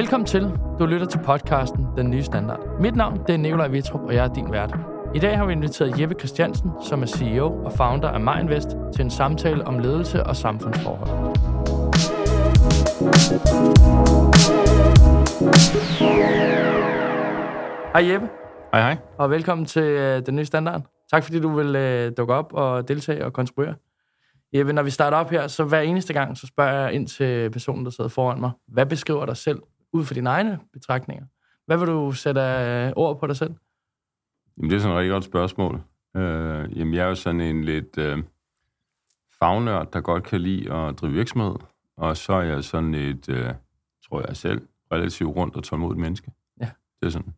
Velkommen til. Du lytter til podcasten Den Nye Standard. Mit navn det er Nikolaj Vitrup, og jeg er din vært. I dag har vi inviteret Jeppe Christiansen, som er CEO og founder af Mindvest, til en samtale om ledelse og samfundsforhold. Hej Jeppe, Hej, hej. og velkommen til øh, Den Nye Standard. Tak fordi du vil øh, dukke op og deltage og kontribuere. Jeppe, når vi starter op her, så hver eneste gang, så spørger jeg ind til personen, der sidder foran mig. Hvad beskriver dig selv ud fra dine egne betragtninger? Hvad vil du sætte af ord på dig selv? Jamen, det er sådan et rigtig godt spørgsmål. Øh, jamen, jeg er jo sådan en lidt øh, fagnørd, der godt kan lide at drive virksomhed. Og så er jeg sådan et, øh, tror jeg selv, relativt rundt og tålmodigt menneske. Ja. Det er sådan.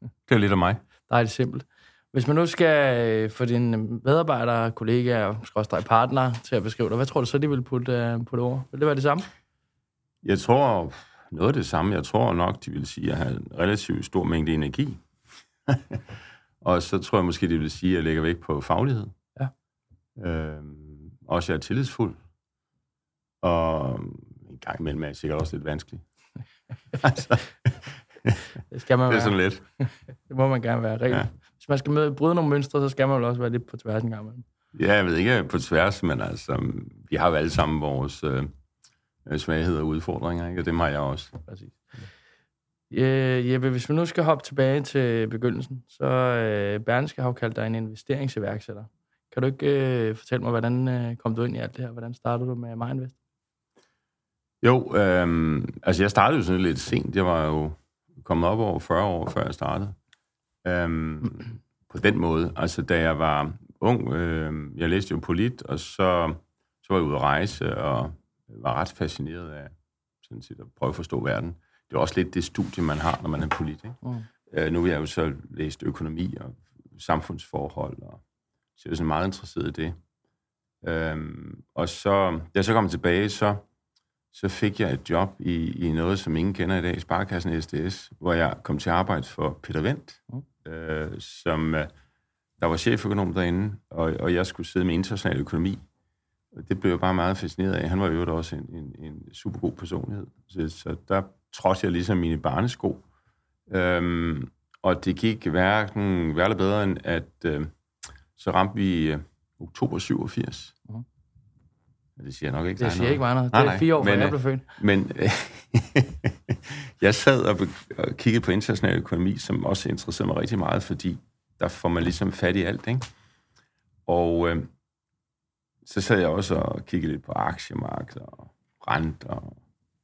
Det er lidt af mig. Dejligt simpelt. Hvis man nu skal øh, få dine medarbejdere, kollegaer, skråstrej partner til at beskrive dig, hvad tror du så, de vil putte, øh, putte ord? Vil det være det samme? Jeg tror noget af det samme. Jeg tror nok, de vil sige, at jeg har en relativt stor mængde energi. og så tror jeg måske, de vil sige, at jeg lægger vægt på faglighed. Ja. Øhm, også jeg er tillidsfuld. Og en gang imellem er jeg sikkert også lidt vanskelig. altså, Det skal man det er være. sådan lidt. Det må man gerne være. Rigtig. Ja. Hvis man skal møde, bryde nogle mønstre, så skal man vel også være lidt på tværs en gang imellem. Ja, jeg ved ikke på tværs, men altså, vi har jo alle sammen vores øh, svagheder og udfordringer, ikke? og dem har jeg også. Præcis. Øh, Jeppe, hvis vi nu skal hoppe tilbage til begyndelsen, så øh, Berlingske har jo kaldt dig en investeringsiværksætter. Kan du ikke øh, fortælle mig, hvordan øh, kom du ind i alt det her? Hvordan startede du med Mindvest? Jo, øh, altså jeg startede jo sådan lidt sent. Jeg var jo kommet op over 40 år, før jeg startede. Øh, på den måde, altså da jeg var ung, øh, jeg læste jo polit, og så, så var jeg ude at rejse, og var ret fascineret af sådan set, at prøve at forstå verden. Det er også lidt det studie, man har, når man er polit. Ikke? Mm. Øh, nu har jeg jo så læst økonomi og samfundsforhold, og så er jeg sådan meget interesseret i det. Øhm, og så, da jeg så kom tilbage, så, så fik jeg et job i, i noget, som ingen kender i dag, Sparkassen SDS, hvor jeg kom til at arbejde for Peter Vendt, Mm. øh, som øh, der var cheføkonom derinde, og, og jeg skulle sidde med international økonomi. Det blev jeg bare meget fascineret af. Han var jo også en, en, en super god personlighed. Så, så der trådte jeg ligesom mine barnesko. Øhm, og det gik hverken værre bedre, end at øh, så ramte vi øh, oktober 87. Mhm. Ja, Det siger jeg nok ikke. Det siger noget. ikke meget noget. Det er nej. fire år, før Men, jeg øh, blev født. Men jeg sad og, og kiggede på international økonomi, som også interesserede mig rigtig meget, fordi der får man ligesom fat i alt, ikke? Og øh, så sad jeg også og kiggede lidt på aktiemarkedet og renter og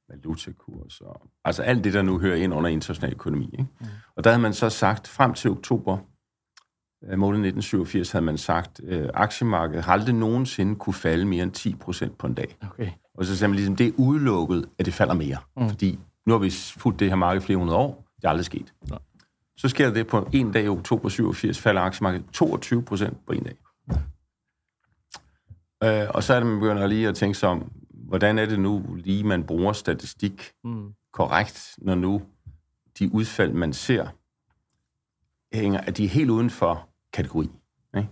valutakurs og altså alt det, der nu hører ind under international økonomi. Ikke? Mm. Og der havde man så sagt, frem til oktober øh, måned 1987, havde man sagt, øh, aktiemarkedet har aldrig nogensinde kunne falde mere end 10 procent på en dag. Okay. Og så sagde man ligesom, det er udelukket, at det falder mere. Mm. Fordi nu har vi fulgt det her marked i flere hundrede år. Det er aldrig sket. Nej. Så sker det på en dag i oktober 87, falder aktiemarkedet 22 procent på en dag. Øh, og så er det, man begynder lige at tænke sig om, hvordan er det nu lige, man bruger statistik Mm. korrekt, når nu de udfald, man ser, hænger, at de er helt uden for kategori. Ikke?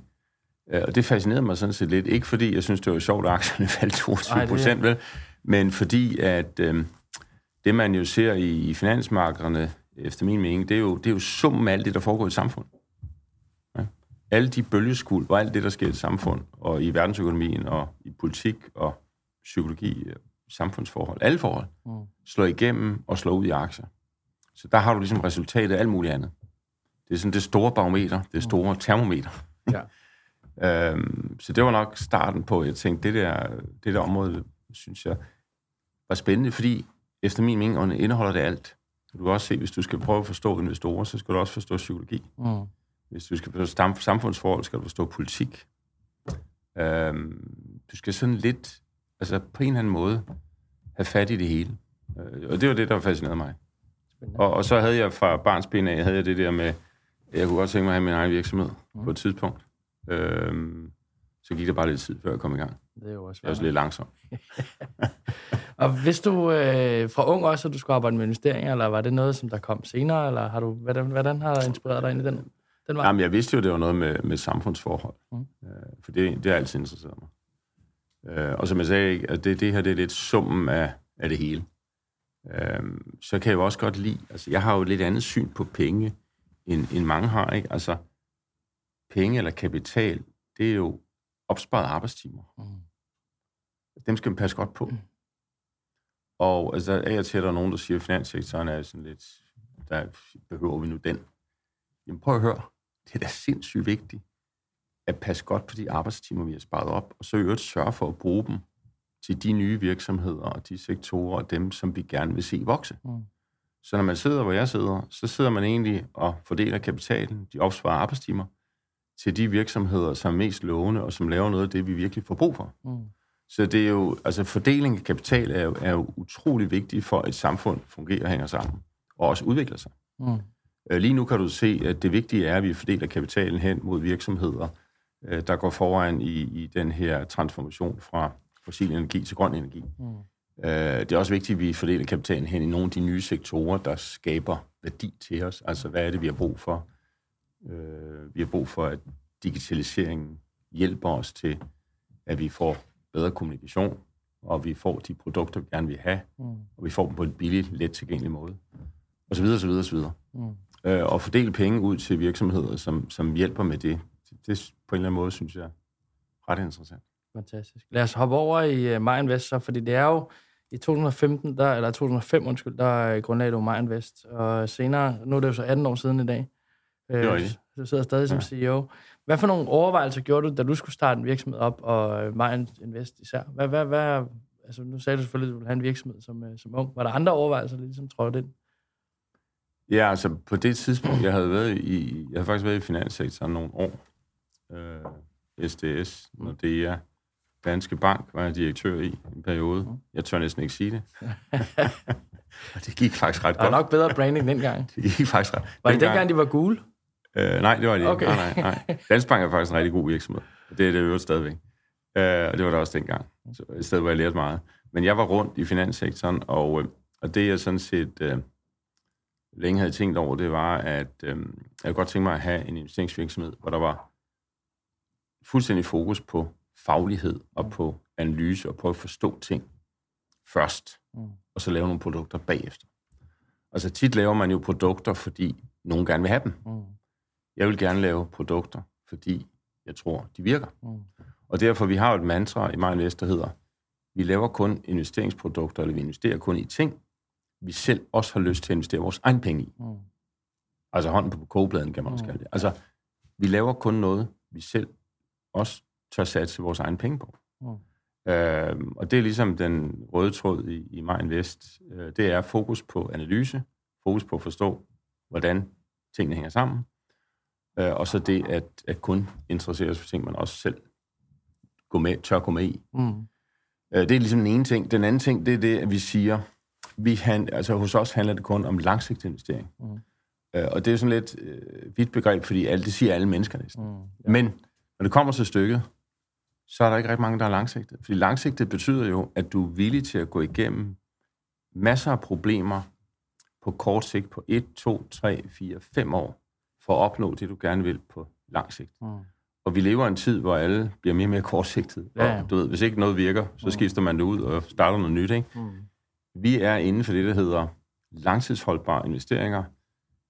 Øh, Og det fascinerede mig sådan set lidt. Ikke fordi jeg synes, det var sjovt, at aktierne faldt 22 Nej, det er- procent, vel? Men fordi, at øh, det, man jo ser i, i finansmarkederne, efter min mening, det er, jo, det er jo summen af alt det, der foregår i samfundet. Alle de bølgeskud og alt det, der sker i samfund, og i verdensøkonomien, og i politik, og psykologi, og samfundsforhold, alle forhold, Mm. slår igennem og slår ud i aktier. Så der har du ligesom resultatet af alt muligt andet. Det er sådan det store barometer, det store termometer. Ja. Øhm, så det var nok starten på, jeg tænkte, det der, det der område, synes jeg, var spændende, fordi efter min mening indeholder det alt. Du kan også se, hvis du skal prøve at forstå investorer, så skal du også forstå psykologi. Mm. Hvis du skal forstå sam- samfundsforhold, skal du forstå politik. Øhm, du skal sådan lidt, altså på en eller anden måde, have fat i det hele. Øh, og det var det, der fascinerede mig. Og, og så havde jeg fra barnsben af, havde jeg det der med, jeg kunne godt tænke mig at have min egen virksomhed Mm. på et tidspunkt. Øhm, så gik der bare lidt tid, før jeg kom i gang. Det er jo også Jeg er også lidt langsom. Og hvis du øh, fra ung også, at du skulle arbejde med investeringer, eller var det noget, som der kom senere, eller har du, hvordan, hvordan har inspireret dig ind i den, den vej? Jamen, jeg vidste jo, det var noget med, med samfundsforhold. Mm. Mm. Øh, for det, det har altid interesseret mig. Øh, og som jeg sagde, ikke, at det, det her det er lidt summen af, af det hele. Øhm, så kan jeg jo også godt lide, altså jeg har jo et lidt andet syn på penge, end, end mange har, ikke? Altså, penge eller kapital, det er jo opsparet arbejdstimer. Mm. Dem skal man passe godt på. Og altså, af og til er der nogen, der siger, at finanssektoren er sådan lidt, der behøver vi nu den. Jamen prøv at høre, det er da sindssygt vigtigt at passe godt på de arbejdstimer, vi har sparet op, og så i øvrigt sørge for at bruge dem til de nye virksomheder og de sektorer og dem, som vi gerne vil se vokse. Mm. Så når man sidder, hvor jeg sidder, så sidder man egentlig og fordeler kapitalen, de opsparer arbejdstimer, til de virksomheder, som er mest lovende, og som laver noget af det, vi virkelig får brug for. Mm. Så det er jo, altså fordeling af kapital er jo, er jo utrolig vigtigt for, at et samfund fungerer og hænger sammen, og også udvikler sig. Mm. Øh, Lige nu kan du se, at det vigtige er, at vi fordeler kapitalen hen mod virksomheder, øh, der går foran i, i den her transformation fra fossil energi til grøn energi. Mm. Øh, Det er også vigtigt, at vi fordeler kapitalen hen i nogle af de nye sektorer, der skaber værdi til os. Altså, hvad er det, vi har brug for? Vi har brug for, at digitaliseringen hjælper os til, at vi får bedre kommunikation, og vi får de produkter, vi gerne vil have, Mm. og vi får dem på en billig, let tilgængelig måde. Og så videre, så videre, så videre. Mm. Øh, og fordele penge ud til virksomheder, som, som hjælper med det, det, det på en eller anden måde, synes jeg, er ret interessant. Fantastisk. Lad os hoppe over i uh, Marinvest, så, fordi det er jo i 2015, der, eller 2005, undskyld, der grundlagde du Marinvest, og senere, nu er det jo så 18 år siden i dag, så du sidder stadig som Ja. CEO. Hvad for nogle overvejelser gjorde du, da du skulle starte en virksomhed op, og uh, Marinvest især? Hvad, hvad, hvad, altså, nu sagde du selvfølgelig, at du ville have en virksomhed som, uh, som ung. Var der andre overvejelser, der ligesom trådte ind? Ja, altså på det tidspunkt, jeg havde været i, jeg havde faktisk været i finanssektoren nogle år. Øh, SDS, Nordea, Danske Bank var jeg direktør i en periode. Jeg tør næsten ikke sige det. og det gik faktisk ret Der var godt. nok bedre branding dengang. Det gik faktisk ret. Var det dengang, de var gule? Øh, nej, det var det ikke. Nej, nej, nej. Dansk Bank er faktisk en rigtig god virksomhed. Og det er det jo stadigvæk. Øh, og det var det også dengang. Så et sted, hvor jeg lærte meget. Men jeg var rundt i finanssektoren, og, øh, og det jeg sådan set øh, længe havde tænkt over, det var, at øh, jeg godt tænke mig at have en investeringsvirksomhed, hvor der var fuldstændig fokus på faglighed og på analyse og på at forstå ting først, Mm. og så lave nogle produkter bagefter. Altså tit laver man jo produkter, fordi nogen gerne vil have dem. Mm. Jeg vil gerne lave produkter, fordi jeg tror, de virker. Mm. Og derfor, vi har jo et mantra i MindVest, der hedder, vi laver kun investeringsprodukter, eller vi investerer kun i ting, vi selv også har lyst til at investere vores egen penge i. Mm. Altså hånden på kogebladen, kan man også Mm. kalde det. Altså, vi laver kun noget, vi selv også tør satse vores egen penge på. Mm. Øhm, og det er ligesom den røde tråd i, i MindVest. Øh, det er fokus på analyse, fokus på at forstå, hvordan tingene hænger sammen, øh, og så det at, at kun interessere sig for ting, man også selv gå med, tør gå med i. Mm. Øh, det er ligesom den ene ting. Den anden ting, det er det, at vi siger, vi han, altså hos os handler det kun om langsigtet investering. Mm. Øh, og det er sådan lidt øh, vidt begreb, fordi alle, det siger alle mennesker næsten. Mm. Ja. Men når det kommer til stykket, så er der ikke rigtig mange, der er langsigtet. Fordi langsigtet betyder jo, at du er villig til at gå igennem masser af problemer på kort sigt på 1, 2, 3, 4, 5 år, for at opnå det, du gerne vil på lang sigt. Mm. Og vi lever i en tid, hvor alle bliver mere og mere kortsigtet. Ja, ja. Og du ved, hvis ikke noget virker, så skifter man det ud og starter noget nyt. Ikke? Mm. Vi er inden for det, der hedder langtidsholdbare investeringer.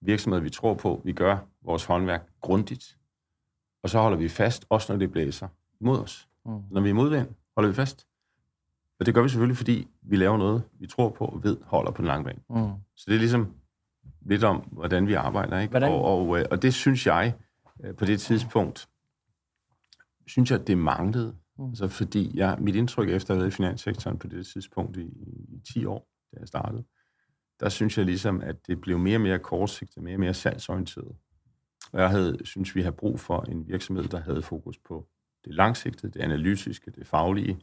Virksomheder, vi tror på. Vi gør vores håndværk grundigt. Og så holder vi fast, også når det blæser imod os. Mm. Når vi er modvind, holder vi fast. Og det gør vi selvfølgelig, fordi vi laver noget, vi tror på og ved holder på den lange bane. Mm. Så det er ligesom lidt om, hvordan vi arbejder. Ikke? Hvordan- Og, og, øh, og det synes jeg, øh, på det tidspunkt, synes jeg, det manglede. Mm. Altså, fordi jeg, mit indtryk efter at have været i finanssektoren på det tidspunkt i, i 10 år, da jeg startede, der synes jeg ligesom, at det blev mere og mere kortsigtet, mere og mere salgsorienteret. Og jeg havde, synes, vi har brug for en virksomhed, der havde fokus på det langsigtede, det analytiske, det faglige.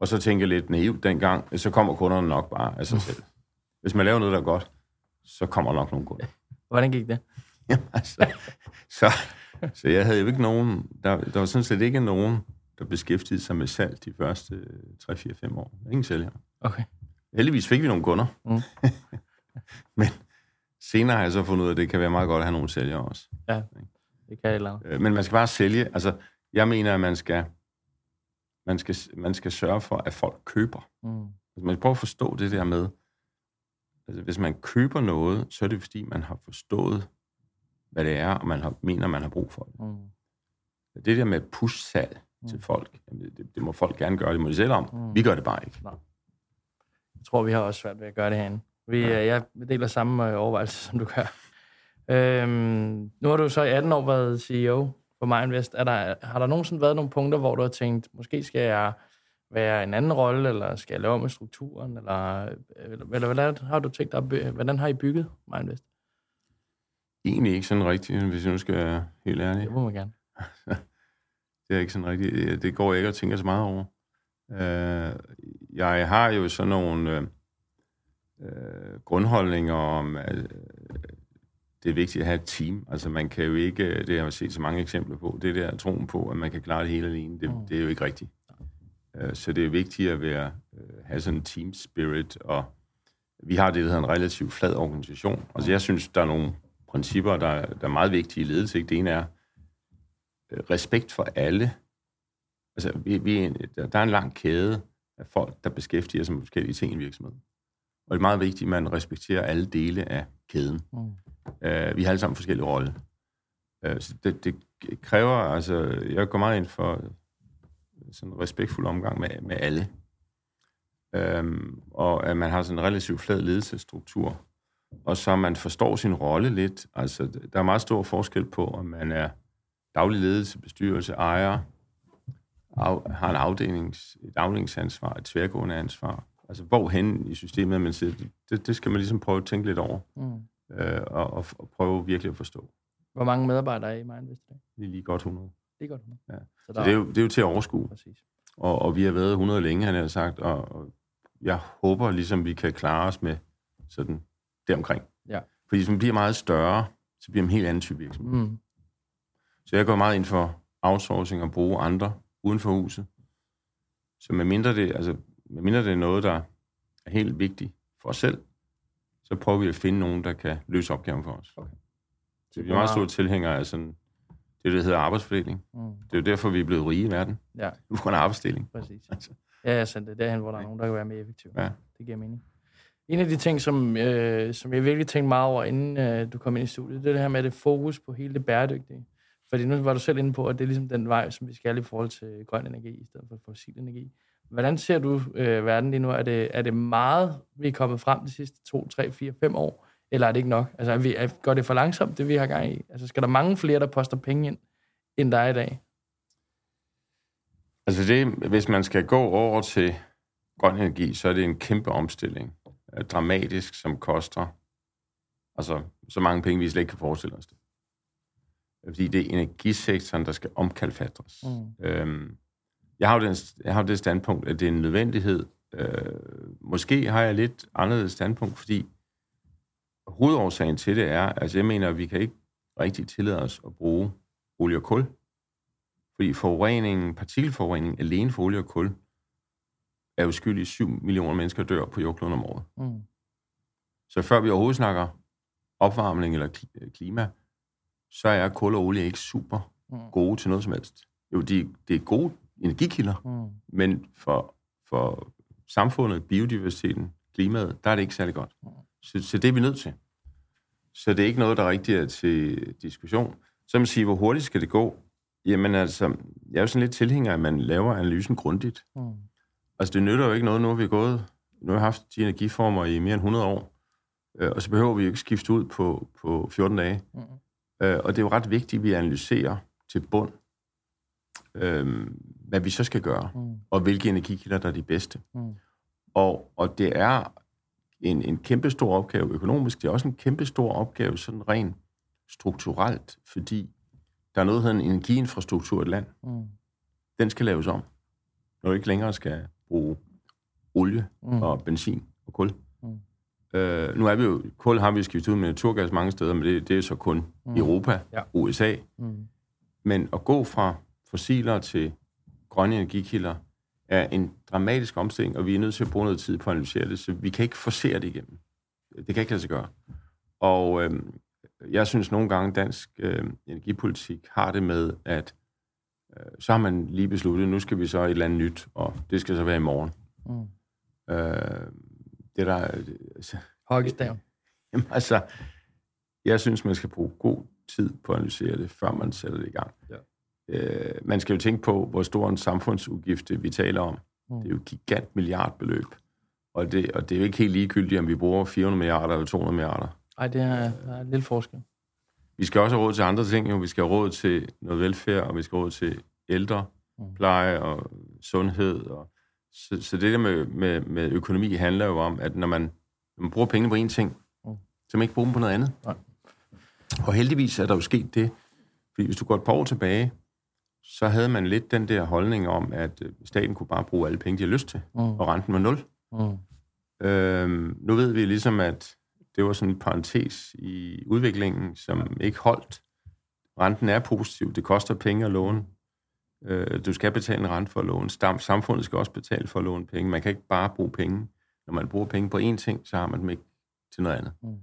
Og så tænker jeg lidt naivt dengang, så kommer kunderne nok bare af sig selv. Hvis man laver noget, der er godt, så kommer nok nogle kunder. Hvordan gik det? Jamen, altså, så, så jeg havde jo ikke nogen, der, der var sådan set ikke nogen, der beskæftigede sig med salg de første 3-4-5 år. Ingen sælger. Okay. Heldigvis fik vi nogle kunder. Mm. Men senere har jeg så fundet ud af, at det kan være meget godt at have nogle sælgere også. Ja, det kan jeg andet. Øh, Men man skal bare sælge. Altså, jeg mener, at man skal, man skal, man skal sørge for, at folk køber. Mm. Altså, man skal prøve at forstå det der med, Altså, hvis man køber noget, så er det fordi, man har forstået, hvad det er, og man har, mener, man har brug for det. Mm. Det der med push-salg mm. til folk, det, det må folk gerne gøre, det må de selv om. Mm. Vi gør det bare ikke. Jeg tror, vi har også svært ved at gøre det herinde. Vi, ja. Jeg deler samme øh, overvejelse, som du gør. Øhm, nu har du så i 18 år været CEO for Mindvest. Er der, har der nogensinde været nogle punkter, hvor du har tænkt, måske skal jeg være en anden rolle, eller skal jeg lave om i strukturen, eller, eller, eller hvordan har du tænkt dig, hvordan har I bygget Mindvest? Egentlig ikke sådan rigtigt, hvis jeg nu skal være helt ærlig. Det må man gerne. Det er ikke sådan rigtigt. Det går jeg ikke og tænker så meget over. Øh, jeg har jo sådan nogle øh, øh, grundholdninger om, at øh, det er vigtigt at have et team. Altså man kan jo ikke, det har jeg set så mange eksempler på, det der troen på, at man kan klare det hele alene, det, Mm. det er jo ikke rigtigt. Øh, så det er vigtigt at være, øh, have sådan en team spirit, og vi har det, der hedder en relativt flad organisation. Altså jeg synes, der er nogle principper, der, der er meget vigtige i ledelse. Ikke? Det ene er øh, respekt for alle. Altså, vi, vi, er en- der, er en lang kæde af folk, der beskæftiger sig med forskellige ting i virksomheden. Og det er meget vigtigt, at man respekterer alle dele af kæden. Mm. Uh, vi har alle sammen forskellige roller. Uh, så det, det kræver, altså, jeg går meget ind for sådan en respektfuld omgang med, med alle. Um, og at man har sådan en relativt flad ledelsesstruktur. Og så man forstår sin rolle lidt. Altså, der er meget stor forskel på, om man er daglig ledelse, bestyrelse, ejer, af, har en afdelings, et afdelingsansvar, et tværgående ansvar. Altså, hvorhen i systemet man sidder, det, det skal man ligesom prøve at tænke lidt over, Mm. øh, og, og, og prøve virkelig at forstå. Hvor mange medarbejdere er I Mindvest i dag? Er lige godt 100. Det er godt. Ja. Så Så der det er, jo, det er jo til at overskue. Præcis. Og, og vi har været 100 længe, han har sagt, og, og jeg håber ligesom, vi kan klare os med sådan deromkring. Ja. Fordi hvis man bliver meget større, så bliver man en helt anden type virksomhed. Mm. Så jeg går meget ind for outsourcing og bruge andre uden for huset. Så medmindre det, altså, medmindre det er noget, der er helt vigtigt for os selv, så prøver vi at finde nogen, der kan løse opgaven for os. Okay. Så vi er meget store tilhængere af sådan, det, der hedder arbejdsfordeling. Mm. Det er jo derfor, vi er blevet rige i verden. Ja, Nu får en arbejdsdeling. præcis. Altså, Ja, jeg sendte det derhen, hvor der er nogen, der kan være mere effektive. Ja. Det giver mening. En af de ting, som, øh, som jeg virkelig tænkte meget over, inden øh, du kom ind i studiet, det er det her med det fokus på hele det bæredygtige. Fordi nu var du selv inde på, at det er ligesom den vej, som vi skal i forhold til grøn energi, i stedet for fossil energi. Hvordan ser du øh, verden lige nu? Er det, er det meget, vi er kommet frem de sidste 2, 3, 4, 5 år? Eller er det ikke nok? Altså, er vi, er, går det for langsomt, det vi har gang i? Altså, skal der mange flere, der poster penge ind, end der er i dag? altså det, hvis man skal gå over til grøn energi, så er det en kæmpe omstilling. Dramatisk, som koster altså, så mange penge, vi slet ikke kan forestille os det. Fordi det er energisektoren, der skal omkalfatres. Mm. Øhm, jeg, har jo den, jeg har jo det standpunkt, at det er en nødvendighed. Øh, måske har jeg lidt anderledes standpunkt, fordi hovedårsagen til det er, altså jeg mener, at vi kan ikke rigtig tillade os at bruge olie og kul. Fordi forureningen, partikelforureningen alene for olie og kul, er jo skyld i 7 millioner mennesker dør på jordkloden om året. Mm. Så før vi overhovedet snakker opvarmning eller kli- klima, så er kul og olie ikke super Mm. gode til noget som helst. Jo, de, det er gode energikilder, Mm. men for, for samfundet, biodiversiteten, klimaet, der er det ikke særlig godt. Så, så det er vi nødt til. Så det er ikke noget, der rigtig er til diskussion. Så man sige, hvor hurtigt skal det gå? Jamen altså, jeg er jo sådan lidt tilhænger, at man laver analysen grundigt. Mm. Altså, det nytter jo ikke noget, nu har vi gået, nu har vi haft de energiformer i mere end 100 år, øh, og så behøver vi jo ikke skifte ud på, på 14 dage. Mm. Øh, og det er jo ret vigtigt, at vi analyserer til bund, øh, hvad vi så skal gøre, Mm. og hvilke energikilder, der er de bedste. Mm. Og, og det er en, en kæmpe stor opgave økonomisk, det er også en kæmpe stor opgave sådan rent strukturelt, fordi der er noget, der hedder en energiinfrastruktur i et land. Mm. Den skal laves om, når du ikke længere skal bruge olie Mm. og benzin og kul. Øh, nu er vi jo, kul har vi skiftet ud med naturgas mange steder, men det, det er så kun mm. Europa, Ja. USA. Mm. Men at gå fra fossiler til grønne energikilder er en dramatisk omstilling, og vi er nødt til at bruge noget tid på at analysere det, så vi kan ikke forsere det igennem. Det kan ikke lade sig gøre. Og øh, jeg synes nogle gange, dansk øh, energipolitik har det med, at øh, så har man lige besluttet, nu skal vi så et eller andet nyt, og det skal så være i morgen. Mm. Øh, det der, Hockeystaven. Jamen altså, jeg synes, man skal bruge god tid på at analysere det, før man sætter det i gang. Ja. Øh, man skal jo tænke på, hvor stor en samfundsudgift vi taler om. Mm. Det er jo et gigant milliardbeløb. Og det, og det er jo ikke helt ligegyldigt, om vi bruger 400 milliarder eller 200 milliarder. Nej, det er, der er en lille forskel. Vi skal også have råd til andre ting. Jo. Vi skal have råd til noget velfærd, og vi skal have råd til ældre, pleje og sundhed. Og, så, så det der med, med, med økonomi handler jo om, at når man, når man bruger penge på én ting, Mm. så kan man ikke bruge dem på noget andet. Nej. Og heldigvis er der jo sket det, fordi hvis du går et par år tilbage, så havde man lidt den der holdning om, at øh, staten kunne bare bruge alle penge, de har lyst til, Mm. og renten var nul. Mm. Øhm, nu ved vi ligesom, at det var sådan en parentes i udviklingen, som ikke holdt. Renten er positiv. Det koster penge at låne. Øh, du skal betale en rente for at låne. Stam, samfundet skal også betale for at låne penge. Man kan ikke bare bruge penge. Når man bruger penge på én ting, så har man dem ikke til noget andet. Mm.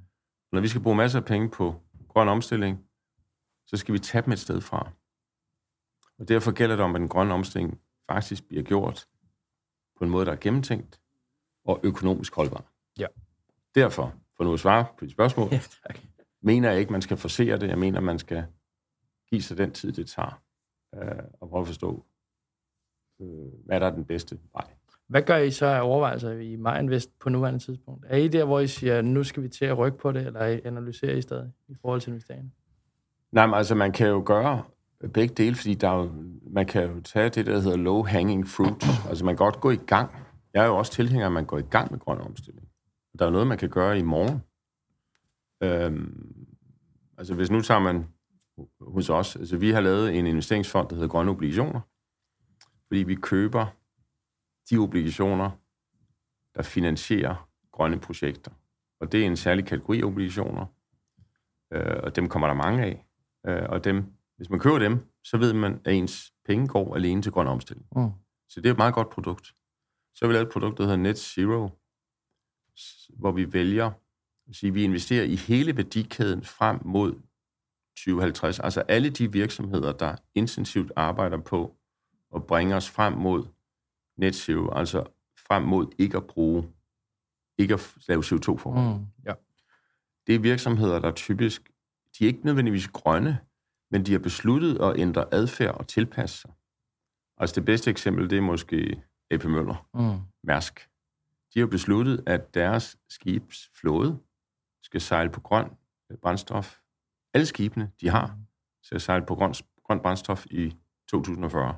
Når vi skal bruge masser af penge på grøn omstilling, så skal vi tage dem et sted fra. Og derfor gælder det om, at den grønne omstilling faktisk bliver gjort på en måde, der er gennemtænkt og økonomisk holdbar. Ja. Derfor, for nu at svare på dit spørgsmål, Ja, tak. mener jeg ikke, man skal forsere det. Jeg mener, man skal give sig den tid, det tager, øh, og prøve at forstå, øh, hvad der er den bedste vej. Hvad gør I så af overvejelser i Majen Vest på nuværende tidspunkt? Er I der, hvor I siger, nu skal vi til at rykke på det, eller analyserer I stadig i forhold til investeringen? Nej, men altså, man kan jo gøre begge dele, fordi der er jo, man kan jo tage det, der hedder low-hanging fruit. altså, man kan godt gå i gang. Jeg er jo også tilhænger, at man går i gang med grøn omstilling. Der er noget, man kan gøre i morgen. Øhm, altså, hvis nu tager man hos os, altså vi har lavet en investeringsfond, der hedder Grønne Obligationer, fordi vi køber de obligationer, der finansierer grønne projekter. Og det er en særlig kategori obligationer, øh, og dem kommer der mange af. Øh, og dem, hvis man køber dem, så ved man, at ens penge går alene til grøn omstilling. Mm. Så det er et meget godt produkt. Så har vi lavet et produkt, der hedder Net Zero, hvor vi vælger at sige, at vi investerer i hele værdikæden frem mod 2050. Altså alle de virksomheder, der intensivt arbejder på at bringe os frem mod net zero, altså frem mod ikke at bruge, ikke at lave CO2 for. Mm. Ja. Det er virksomheder, der typisk, de er ikke nødvendigvis grønne, men de har besluttet at ændre adfærd og tilpasse sig. Altså det bedste eksempel, det er måske AP Møller, Mm. Mærsk. De har besluttet, at deres skibsflåde skal sejle på grøn brændstof. Alle skibene, de har, skal sejle på grøn, grøn brændstof i 2040.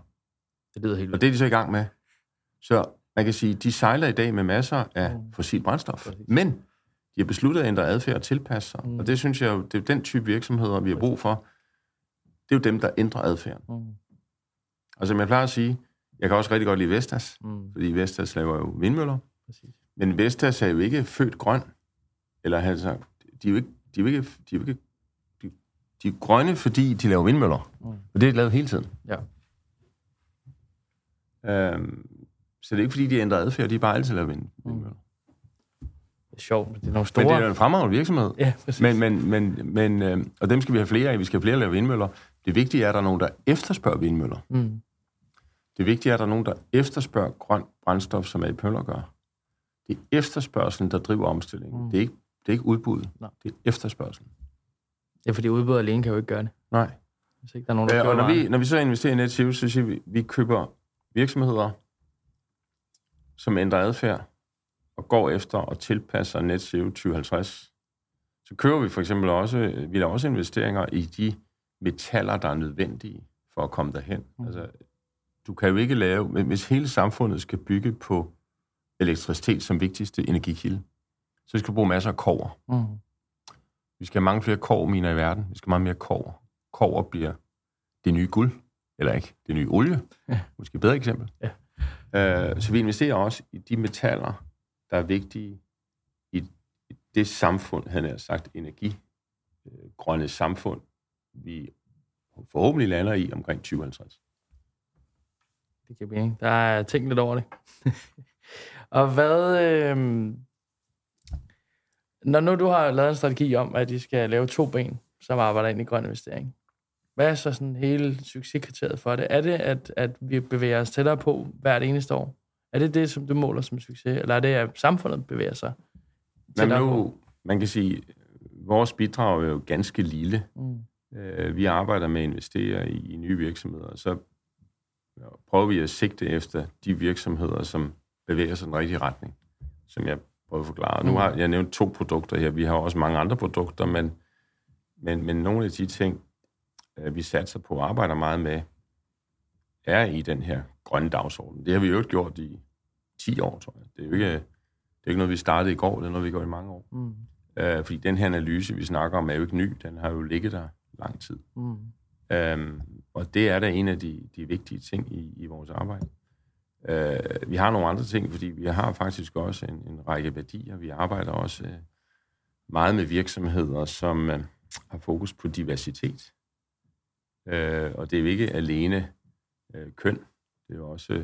Det lyder helt Og vildt. det er de så i gang med. Så man kan sige, de sejler i dag med masser af Mm. fossil brændstof. Præcis. Men de har besluttet at ændre adfærd og tilpasse sig. Mm. Og det synes jeg jo, det er den type virksomheder, vi har brug for. Det er jo dem, der ændrer adfærd. Mm. Og som jeg plejer at sige, jeg kan også rigtig godt lide Vestas, Mm. fordi Vestas laver jo vindmøller. Præcis. Men Vestas er jo ikke født grøn. Eller altså, de er jo ikke, de er jo ikke, de er jo ikke de er grønne, fordi de laver vindmøller. Mm. Og det er de lavet hele tiden. Ja. Øhm, så det er ikke, fordi de ændrer adfærd, de er bare altid lavet vind, vindmøller. Det er sjovt, men det er nogle Men store... det er jo en fremragende virksomhed. Ja, præcis. Men, men, men, men, øh, og dem skal vi have flere af. Vi skal have flere lave vindmøller. Det vigtige er, at der er nogen, der efterspørger vindmøller. Mm. Det vigtige er, at der er nogen, der efterspørger grøn brændstof, som AP Møller gør. Det er efterspørgselen, der driver omstillingen. Mm. Det, er ikke, det er ikke udbuddet. Nej. Det er efterspørgselen. Ja, fordi udbud alene kan jo ikke gøre det. Nej. Hvis ikke der er nogen, der Øh, og når vi, når vi så investerer i NetZero, så siger vi, at vi køber virksomheder, som ændrer adfærd og går efter og tilpasser NetZero 2050. Så køber vi for eksempel også, vi laver også investeringer i de metaller, der er nødvendige for at komme derhen. Mm. Altså, du kan jo ikke lave, men hvis hele samfundet skal bygge på elektricitet som vigtigste energikilde, så skal vi bruge masser af kover. Mm. Vi skal have mange flere koverminer i verden. Vi skal have meget mere kover. Kover bliver det nye guld. Eller ikke, det nye olie. Ja. Måske et bedre eksempel. Ja. Øh, så vi investerer også i de metaller, der er vigtige i det samfund, han har sagt, energi, øh, grønne samfund, vi forhåbentlig lander i omkring 2050. Det giver mening. Der er tænkt lidt over det. og hvad... Øh, når nu du har lavet en strategi om, at de skal lave to ben, som arbejder ind i grøn investering, hvad er så sådan hele succeskriteriet for det? Er det, at, at vi bevæger os tættere på hvert eneste år? Er det det, som du måler som succes? Eller er det, at samfundet bevæger sig Jamen nu, man kan sige, vores bidrag er jo ganske lille. Mm. Øh, vi arbejder med at investere i, i nye virksomheder, og så prøver vi at sigte efter de virksomheder, som bevæger sig i den rigtige retning, som jeg prøver at forklare. Mm. Nu har jeg nævnt to produkter her. Vi har også mange andre produkter, men, men, men nogle af de ting, øh, vi satser på og arbejder meget med, er i den her grønne dagsorden. Det har vi jo gjort i 10 år, tror jeg. Det er jo ikke, det er ikke noget, vi startede i går, det er noget, vi går i mange år. Mm. Øh, fordi den her analyse, vi snakker om, er jo ikke ny. Den har jo ligget der lang tid. Mm. Øhm, og det er da en af de, de vigtige ting i, i vores arbejde. Øh, vi har nogle andre ting, fordi vi har faktisk også en, en række værdier. Vi arbejder også øh, meget med virksomheder, som øh, har fokus på diversitet. Øh, og det er jo ikke alene øh, køn, det er jo også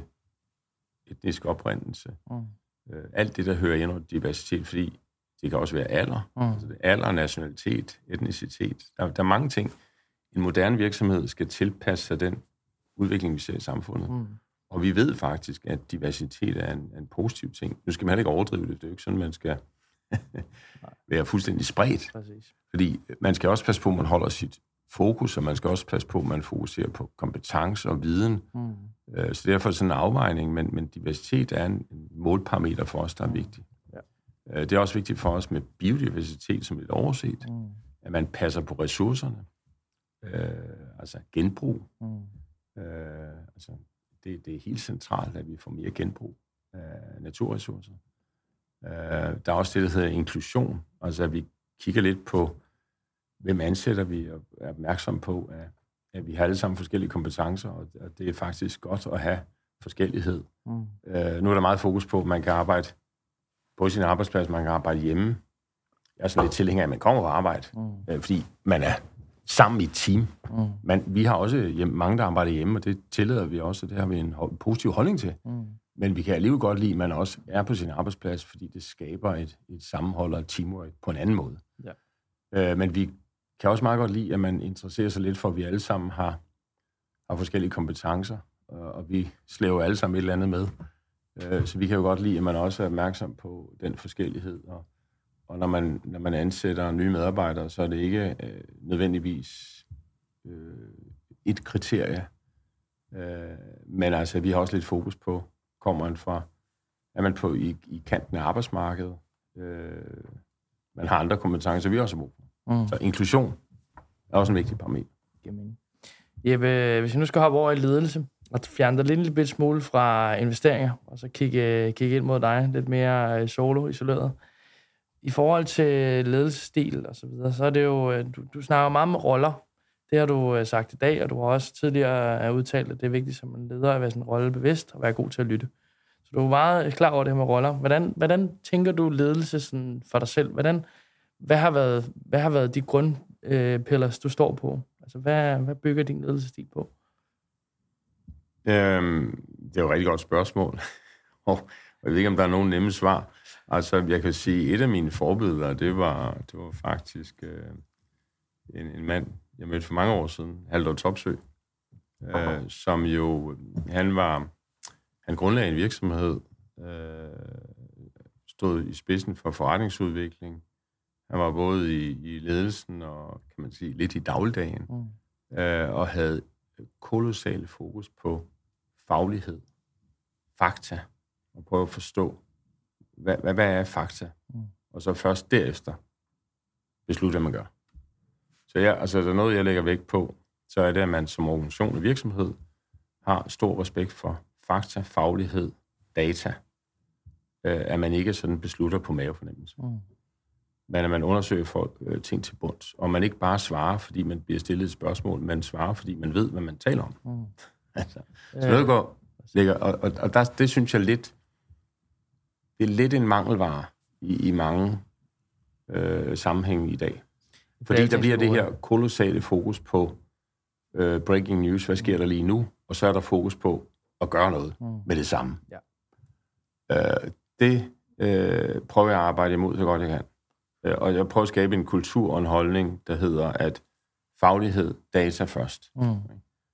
etnisk oprindelse. Mm. Øh, alt det, der hører ind under diversitet, fordi det kan også være alder. Mm. Altså det alder, nationalitet, etnicitet. Der, der er mange ting. En moderne virksomhed skal tilpasse sig den udvikling, vi ser i samfundet. Mm. Og vi ved faktisk, at diversitet er en, en positiv ting. Nu skal man heller ikke overdrive det. Det er jo ikke sådan, man skal være fuldstændig spredt. Præcis. Fordi man skal også passe på, at man holder sit fokus, og man skal også passe på, at man fokuserer på kompetence og viden. Mm. Øh, så derfor er sådan en afvejning, men, men diversitet er en, målparameter for os, der er mm. vigtig. Ja. Øh, det er også vigtigt for os med biodiversitet, som lidt overset, mm. at man passer på ressourcerne, øh, altså genbrug. Mm. Øh, altså, det, det er helt centralt, at vi får mere genbrug af naturressourcer. Øh, der er også det, der hedder inklusion, altså at vi kigger lidt på, hvem ansætter vi, og er opmærksom på, at, at vi har alle sammen forskellige kompetencer, og det er faktisk godt at have forskellighed. Mm. Øh, nu er der meget fokus på, at man kan arbejde på sin arbejdsplads, man kan arbejde hjemme. Jeg er sådan lidt tilhænger af, at man kommer på arbejde, mm. øh, fordi man er sammen i et team. Mm. Men vi har også hjem, mange, der arbejder hjemme, og det tillader vi også, og det har vi en positiv holdning til. Mm. Men vi kan alligevel godt lide, at man også er på sin arbejdsplads, fordi det skaber et, et sammenhold og et teamwork på en anden måde. Ja. Øh, men vi kan også meget godt lide, at man interesserer sig lidt for, at vi alle sammen har, har forskellige kompetencer, og, og vi slæver alle sammen et eller andet med. Øh, så vi kan jo godt lide, at man også er opmærksom på den forskellighed. Og, og når, man, når man ansætter nye medarbejdere, så er det ikke øh, nødvendigvis øh, et kriterie. Øh, men altså, vi har også lidt fokus på, kommer man fra, er man på i, i kanten af arbejdsmarkedet, øh, man har andre kompetencer, vi også har brug for. Mm. Så inklusion er også en vigtig parameter. Jamen. Jeppe, hvis jeg nu skal hoppe over i ledelse, og fjerne dig lidt en lille smule fra investeringer, og så kigge, kigge ind mod dig, lidt mere øh, solo, isoleret. I forhold til ledelsesstil og så videre, så er det jo, øh, du, du snakker meget om roller. Det har du øh, sagt i dag, og du har også tidligere øh, udtalt, at det er vigtigt som en leder at være sådan rollebevidst og være god til at lytte. Så du er meget klar over det her med roller. Hvordan, hvordan tænker du ledelse sådan for dig selv? Hvordan, hvad, har været, hvad har været de grundpiller, du står på? Altså, hvad, hvad bygger din ledelsesstil på? Øhm, det er jo et rigtig godt spørgsmål. og jeg ved ikke, om der er nogen nemme svar. Altså, jeg kan sige, et af mine forbilleder, det var, det var faktisk øh, en, en mand, jeg mødte for mange år siden, Haldor Topsø, øh, som jo, han var, han grundlagde en virksomhed, øh, stod i spidsen for forretningsudvikling. Han var både i, i ledelsen og, kan man sige, lidt i dagligdagen, mm. øh, og havde kolossal fokus på faglighed, fakta, og prøve at forstå, hvad, hvad, hvad er fakta? Mm. Og så først derefter beslutte, hvad man gør. Så ja, altså, der er noget, jeg lægger vægt på, så er det, at man som organisation og virksomhed har stor respekt for fakta, faglighed, data, øh, at man ikke sådan beslutter på mavefornemmelse. Mm. Men at man undersøger for, øh, ting til bunds. Og man ikke bare svarer, fordi man bliver stillet et spørgsmål, man svarer, fordi man ved, hvad man taler om. Mm. altså, så noget går, ligger, og, og, og der, det synes jeg lidt, det er lidt en mangelvare i, i mange øh, sammenhænge i dag. Fordi der bliver det her kolossale fokus på øh, breaking news, hvad sker der lige nu, og så er der fokus på at gøre noget mm. med det samme. Ja. Øh, det øh, prøver jeg at arbejde imod så godt jeg kan. Øh, og jeg prøver at skabe en kultur og en holdning, der hedder, at faglighed, data først. Mm.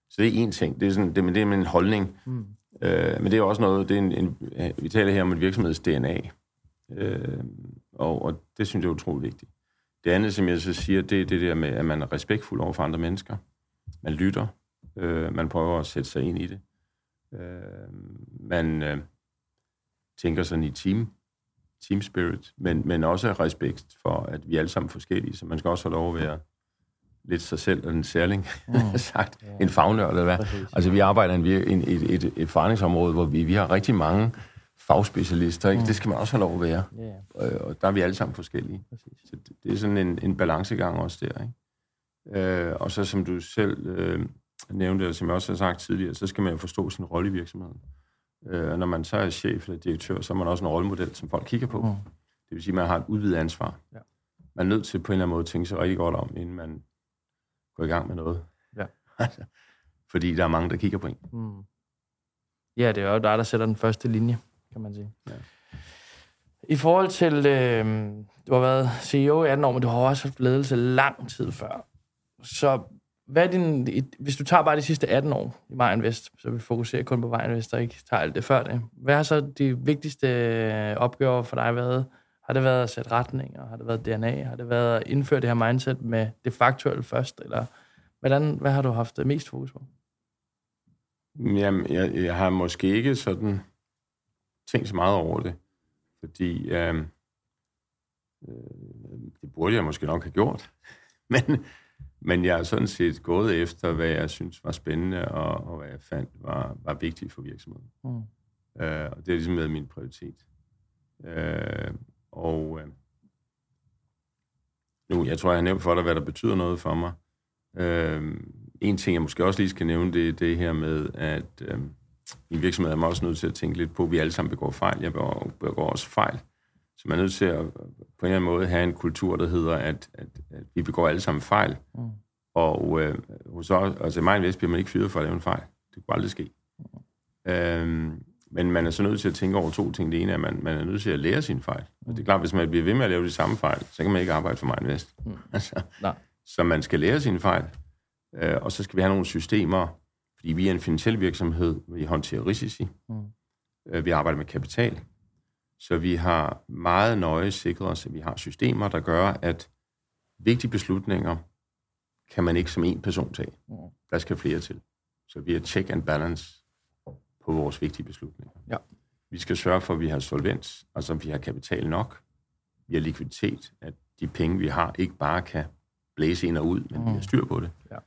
Så det er en ting. Det er, sådan, det, det er med en holdning. Mm. Øh, men det er også noget, det er en, en, vi taler her om en virksomheds DNA. Øh, Og, og det synes jeg er utrolig vigtigt. Det andet, som jeg så siger, det er det der med, at man er respektfuld over for andre mennesker. Man lytter. Øh, man prøver at sætte sig ind i det. Øh, man øh, tænker sådan i team, team spirit, men, men også respekt for, at vi er alle sammen forskellige, så man skal også have lov at være lidt sig selv og en særling, mm. sagt, ja. en fagnør eller hvad. Præcis. Altså vi arbejder i en, et, et, et forretningsområde, hvor vi, vi har rigtig mange fagspecialister, ikke? Mm. det skal man også have lov at være. Yeah. Og der er vi alle sammen forskellige. Præcis. Så det, det er sådan en, en balancegang også der. Ikke? Øh, og så som du selv øh, nævnte, og som jeg også har sagt tidligere, så skal man jo forstå sin rolle i virksomheden. Øh, og når man så er chef eller direktør, så er man også en rollemodel, som folk kigger på. Mm. Det vil sige, at man har et udvidet ansvar. Ja. Man er nødt til på en eller anden måde at tænke sig rigtig godt om, inden man gå i gang med noget. Ja. Altså, fordi der er mange, der kigger på en. Mm. Ja, det er jo dig, der sætter den første linje, kan man sige. Ja. I forhold til, øh, du har været CEO i 18 år, men du har også haft ledelse lang tid før. Så hvad er din, hvis du tager bare de sidste 18 år i Vejen Vest, så vi fokuserer kun på Vejen Vest og ikke tager alt det før det. Hvad har så de vigtigste opgaver for dig været? Har det været at sætte retninger? Har det været DNA? Har det været at indføre det her mindset med det faktuelle først? Eller hvordan, hvad har du haft mest fokus på? Jamen, jeg, jeg har måske ikke sådan tænkt så meget over det, fordi øh, øh, det burde jeg måske nok have gjort. Men, men jeg har sådan set gået efter, hvad jeg synes var spændende, og, og hvad jeg fandt var, var vigtigt for virksomheden. Mm. Øh, og det er ligesom været min prioritet. Øh, og øh, nu, jeg tror, jeg har nævnt for dig, hvad der betyder noget for mig. Øh, en ting, jeg måske også lige skal nævne, det er det her med, at øh, i virksomhed er man også nødt til at tænke lidt på, at vi alle sammen begår fejl. Jeg begår, begår også fejl. Så man er nødt til at på en eller anden måde have en kultur, der hedder, at, at, at vi begår alle sammen fejl. Mm. Og øh, hos os, altså i mig Vest bliver man ikke fyret for at lave en fejl. Det kunne aldrig ske. Mm. Øh, men man er så nødt til at tænke over to ting. Det ene er, at man, man er nødt til at lære sine fejl. Og det er klart, hvis man bliver ved med at lave de samme fejl, så kan man ikke arbejde for mig Invest. Mm. Altså, Nej. Så man skal lære sine fejl. Øh, og så skal vi have nogle systemer, fordi vi er en finansiel virksomhed, vi håndterer risici. Mm. Øh, vi arbejder med kapital. Så vi har meget nøje sikret os, at vi har systemer, der gør, at vigtige beslutninger kan man ikke som en person tage. Mm. Der skal flere til. Så vi er check and balance på vores vigtige beslutninger. Ja. Vi skal sørge for, at vi har solvens, altså at vi har kapital nok, vi har likviditet, at de penge, vi har, ikke bare kan blæse ind og ud, men mm. vi har styr på det. Ja.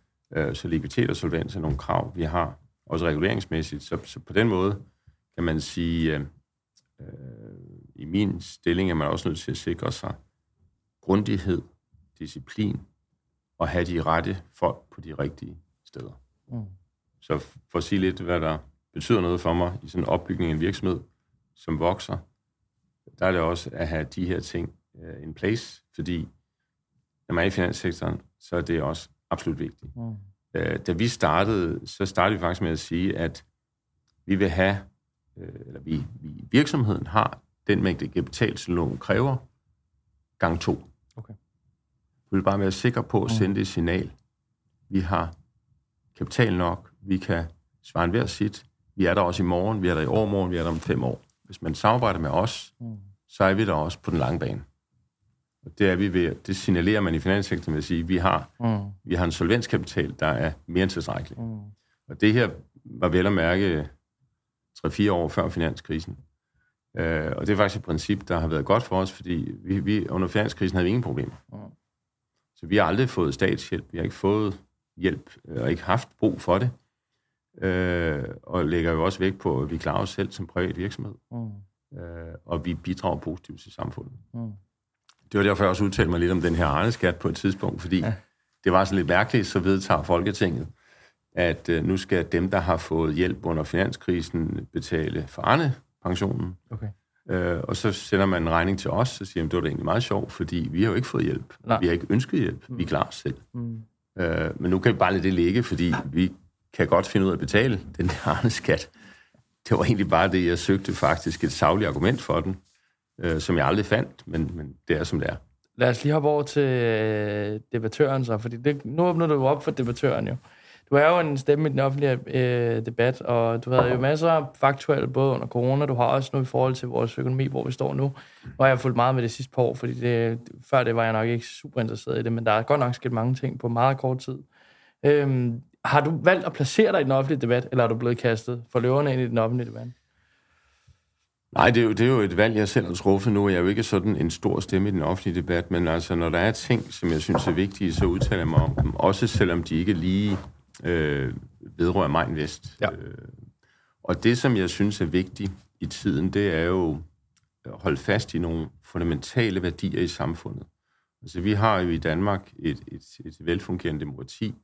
Øh, så likviditet og solvens er nogle krav, vi har, også reguleringsmæssigt. Så, så på den måde kan man sige, øh, øh, i min stilling er man også nødt til at sikre sig grundighed, disciplin og have de rette folk på de rigtige steder. Mm. Så for at sige lidt, hvad der betyder noget for mig i sådan en opbygning af en virksomhed, som vokser, der er det også at have de her ting uh, in place, fordi når man er i finanssektoren, så er det også absolut vigtigt. Mm. Uh, da vi startede, så startede vi faktisk med at sige, at vi vil have, uh, eller vi, vi virksomheden har den mængde kapital, som loven kræver, gang to. Okay. Vi vil bare være sikre på at mm. sende det signal. Vi har kapital nok, vi kan svare en hver sit, vi er der også i morgen, vi er der i overmorgen, vi er der om fem år. Hvis man samarbejder med os, mm. så er vi der også på den lange bane. Og det er vi ved, det signalerer man i finanssektoren ved at sige, at vi har, mm. vi har en solvenskapital, der er mere end tilstrækkelig. Mm. Og det her var vel at mærke 3-4 år før finanskrisen. Øh, og det er faktisk et princip, der har været godt for os, fordi vi, vi under finanskrisen havde vi ingen problemer. Mm. Så vi har aldrig fået statshjælp, vi har ikke fået hjælp øh, og ikke haft brug for det øh, og lægger jo også vægt på, at vi klarer os selv som privat virksomhed, mm. øh, og vi bidrager positivt til samfundet. Mm. Det var derfor, jeg også udtalte mig lidt om den her Arne-skat på et tidspunkt, fordi ja. det var så lidt mærkeligt, så vedtager Folketinget, at øh, nu skal dem, der har fået hjælp under finanskrisen, betale for Arne-pensionen. Okay. Øh, og så sender man en regning til os, og siger, at det var da egentlig meget sjovt, fordi vi har jo ikke fået hjælp. Nej. Vi har ikke ønsket hjælp. Mm. Vi klarer os selv. Mm. Øh, men nu kan vi bare lade det ligge, fordi vi kan godt finde ud af at betale den der skat. Det var egentlig bare det, jeg søgte faktisk et savligt argument for den, øh, som jeg aldrig fandt, men, men det er, som det er. Lad os lige hoppe over til øh, debattøren så, fordi det, nu åbner du jo op for debattøren jo. du er jo en stemme i den offentlige øh, debat, og du havde jo masser af faktuelle, både under corona, du har også nu i forhold til vores økonomi, hvor vi står nu. Nu har jeg fulgt meget med det sidste par år, fordi det, før det var jeg nok ikke super interesseret i det, men der er godt nok sket mange ting på meget kort tid. Øhm, har du valgt at placere dig i den offentlige debat, eller er du blevet kastet for løverne ind i den offentlige debat? Nej, det er, jo, det er jo et valg, jeg selv har truffet nu. Jeg er jo ikke sådan en stor stemme i den offentlige debat, men altså, når der er ting, som jeg synes er vigtige, så udtaler jeg mig om dem. Også selvom de ikke lige øh, vedrører mig vest. Ja. Øh, og det, som jeg synes er vigtigt i tiden, det er jo at holde fast i nogle fundamentale værdier i samfundet. Altså, vi har jo i Danmark et, et, et velfungerende demokrati.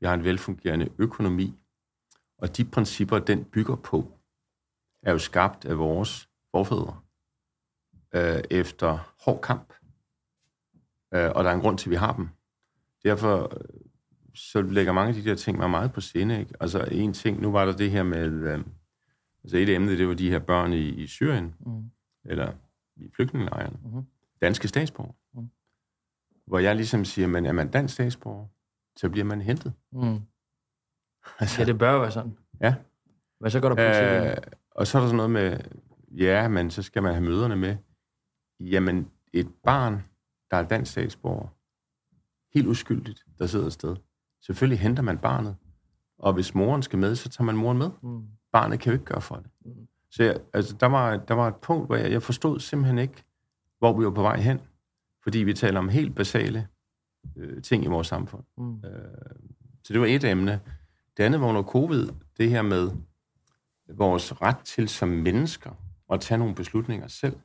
Vi har en velfungerende økonomi. Og de principper, den bygger på, er jo skabt af vores forfædre øh, efter hård kamp. Øh, og der er en grund til, at vi har dem. Derfor øh, så lægger mange af de der ting mig meget på sinde. Ikke? Altså en ting, nu var der det her med, øh, altså et emne, det var de her børn i, i Syrien, mm. eller i flygtningelejrene, mm. danske statsborger. Mm. Hvor jeg ligesom siger, men er man dansk statsborger, så bliver man hentet. Mm. altså, ja, det bør være sådan. Ja. Hvad så går der på øh, Og så er der sådan noget med, ja, men så skal man have møderne med. Jamen, et barn, der er dansk statsborger, helt uskyldigt, der sidder et sted, Selvfølgelig henter man barnet, og hvis moren skal med, så tager man moren med. Mm. Barnet kan jo ikke gøre for det. Mm. Så jeg, altså, der, var, der var et punkt, hvor jeg, jeg forstod simpelthen ikke, hvor vi var på vej hen, fordi vi taler om helt basale øh, ting i vores samfund. Mm. Øh, så det var et emne. Det andet var under covid, det her med vores ret til som mennesker at tage nogle beslutninger selv.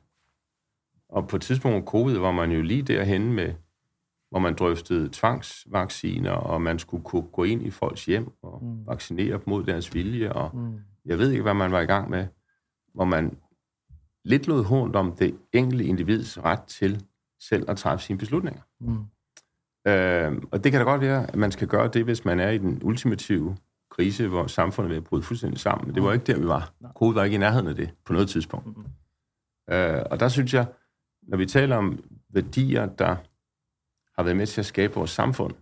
Og på et tidspunkt under covid var man jo lige derhen med hvor man drøftede tvangsvacciner, og man skulle kunne gå ind i folks hjem og mm. vaccinere dem mod deres vilje, og mm. jeg ved ikke, hvad man var i gang med, hvor man lidt lod hånd om det enkelte individs ret til selv at træffe sine beslutninger. Mm. Øh, og det kan da godt være, at man skal gøre det, hvis man er i den ultimative krise, hvor samfundet er ved at bryde fuldstændig sammen. Men det var ikke der, vi var. Covid var ikke i nærheden af det på noget tidspunkt. Mm. Øh, og der synes jeg, når vi taler om værdier, der har været med til at skabe vores samfund,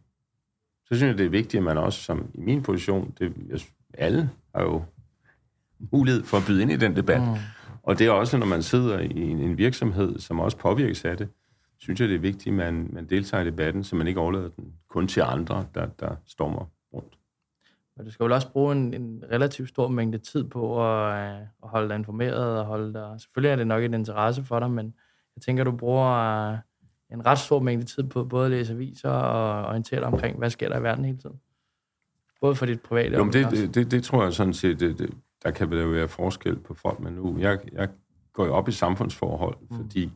så synes jeg, det er vigtigt, at man også, som i min position, det, jeg, alle har jo mulighed for at byde ind i den debat. Mm. Og det er også, når man sidder i en, en virksomhed, som også påvirkes af det, synes jeg, det er vigtigt, at man, man deltager i debatten, så man ikke overlader den kun til andre, der, der stormer rundt. Men du skal vel også bruge en, en relativt stor mængde tid på at, øh, at holde dig informeret og holde dig... Selvfølgelig er det nok en interesse for dig, men jeg tænker, du bruger en ret stor mængde tid på både at læse aviser og orientere dig omkring, hvad sker der i verden hele tiden. Både for dit private jo, og det, det, det, det tror jeg sådan set, det, det, der kan være forskel på folk, men nu, jeg, jeg går jo op i samfundsforhold, mm. fordi øh,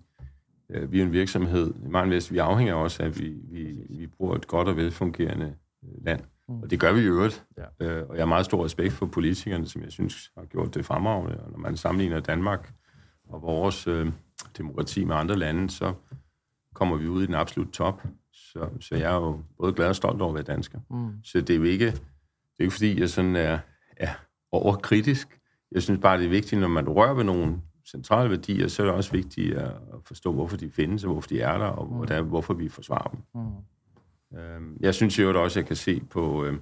vi er en virksomhed, i meget vest, vi afhænger også af, at vi, vi, vi bruger et godt og velfungerende øh, land. Mm. Og det gør vi i øvrigt. Ja. Øh, og jeg har meget stor respekt for politikerne, som jeg synes har gjort det fremragende. Og når man sammenligner Danmark og vores øh, demokrati med andre lande, så kommer vi ud i den absolut top. Så, så jeg er jo både glad og stolt over at være dansker. Mm. Så det er jo ikke, det er ikke fordi, jeg sådan er, er overkritisk. Jeg synes bare, det er vigtigt, når man rører ved nogle centrale værdier, så er det også vigtigt at forstå, hvorfor de findes, og hvorfor de er der, og mm. hvordan, hvorfor vi forsvarer dem. Mm. Øhm, jeg synes jo også, at jeg kan se på øh,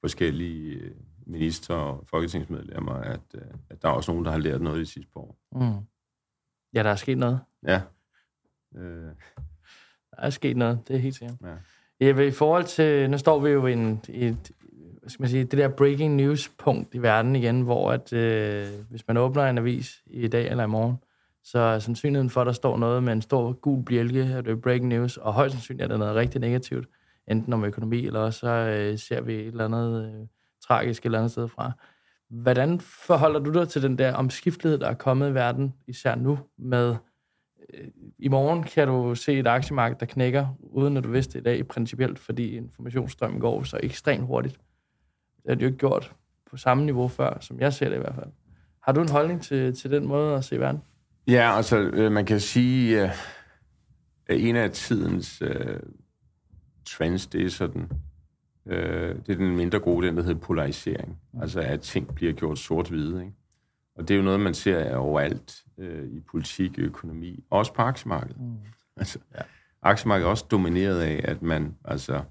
forskellige øh, minister og folketingsmedlemmer, at, øh, at der er også nogen, der har lært noget de sidste par år. Mm. Ja, der er sket noget. Ja, Øh. Der er sket noget, det er helt sikkert. Ja. Ja, i forhold til, nu står vi jo i en, et, hvad skal man sige, det der breaking news punkt i verden igen, hvor at, øh, hvis man åbner en avis i dag eller i morgen, så er sandsynligheden for, at der står noget med en stor gul bjælke, at det er breaking news, og højst sandsynligt er det noget rigtig negativt, enten om økonomi, eller også så øh, ser vi et eller andet øh, tragisk et eller andet sted fra. Hvordan forholder du dig til den der omskiftelighed, der er kommet i verden, især nu, med øh, i morgen kan du se et aktiemarked, der knækker, uden at du vidste det i dag, principielt, fordi informationsstrømmen går så ekstremt hurtigt. Det har det jo ikke gjort på samme niveau før, som jeg ser det i hvert fald. Har du en holdning til, til den måde at se verden? Ja, altså, øh, man kan sige, at en af tidens uh, trends, det er sådan, uh, det er den mindre gode, den der hedder polarisering. Altså, at ting bliver gjort sort-hvide, ikke? Og det er jo noget, man ser overalt øh, i politik, økonomi, også på aktiemarkedet. Mm. Altså, ja. Aktiemarkedet er også domineret af, at man altså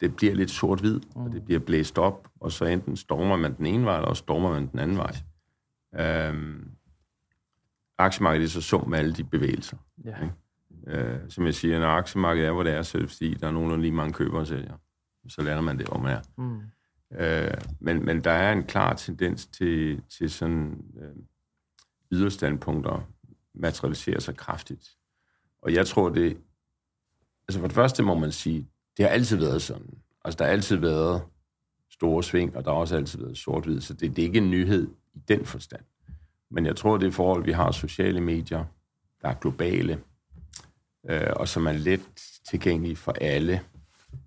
det bliver lidt sort-hvid, mm. og det bliver blæst op, og så enten stormer man den ene vej, eller stormer man den anden vej. Øhm, aktiemarkedet er så sum med alle de bevægelser. Ja. Ikke? Øh, som jeg siger, når aktiemarkedet er, hvor det er, så er det fordi, der er nogenlunde lige mange købere og sælger. Så lander man det, hvor man er. Mm. Øh, men, men der er en klar tendens til, til sådan øh, yderstandpunkter materialisere sig kraftigt. Og jeg tror, det... Altså for det første må man sige, det har altid været sådan. Altså der har altid været store sving, og der har også altid været sort-hvid, så det, det er ikke en nyhed i den forstand. Men jeg tror, det er forhold, vi har sociale medier, der er globale, øh, og som er let tilgængelige for alle.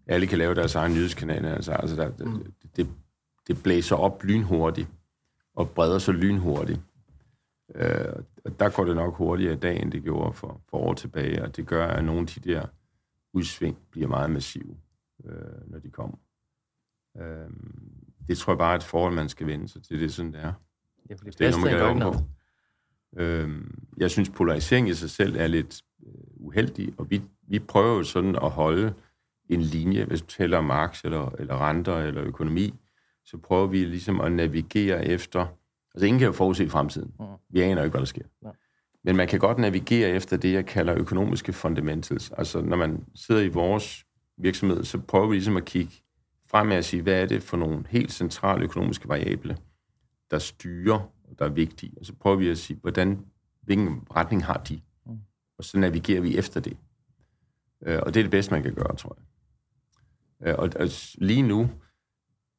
Alle kan lave deres egen nyhedskanal. Altså, altså der, mm. det, det blæser op lynhurtigt, og breder sig lynhurtigt. Øh, og der går det nok hurtigere i dag, end det gjorde for, for år tilbage, og det gør, at nogle af de der udsving bliver meget massive, øh, når de kommer. Øh, det tror jeg bare er et forhold, man skal vende sig til. Det er sådan, det er. Ja, det er noget, man kan på. Øh, jeg synes, polarisering i sig selv er lidt øh, uheldig, og vi, vi prøver jo sådan at holde en linje, hvis du taler om Marx eller, eller renter eller økonomi, så prøver vi ligesom at navigere efter... Altså, ingen kan jo forudse fremtiden. Mm. Vi aner jo ikke, hvad der sker. Ja. Men man kan godt navigere efter det, jeg kalder økonomiske fundamentals. Altså, når man sidder i vores virksomhed, så prøver vi ligesom at kigge frem med at sige, hvad er det for nogle helt centrale økonomiske variable, der styrer, der er vigtige. Og så prøver vi at sige, hvordan, hvilken retning har de? Og så navigerer vi efter det. Øh, og det er det bedste, man kan gøre, tror jeg. Øh, og, og lige nu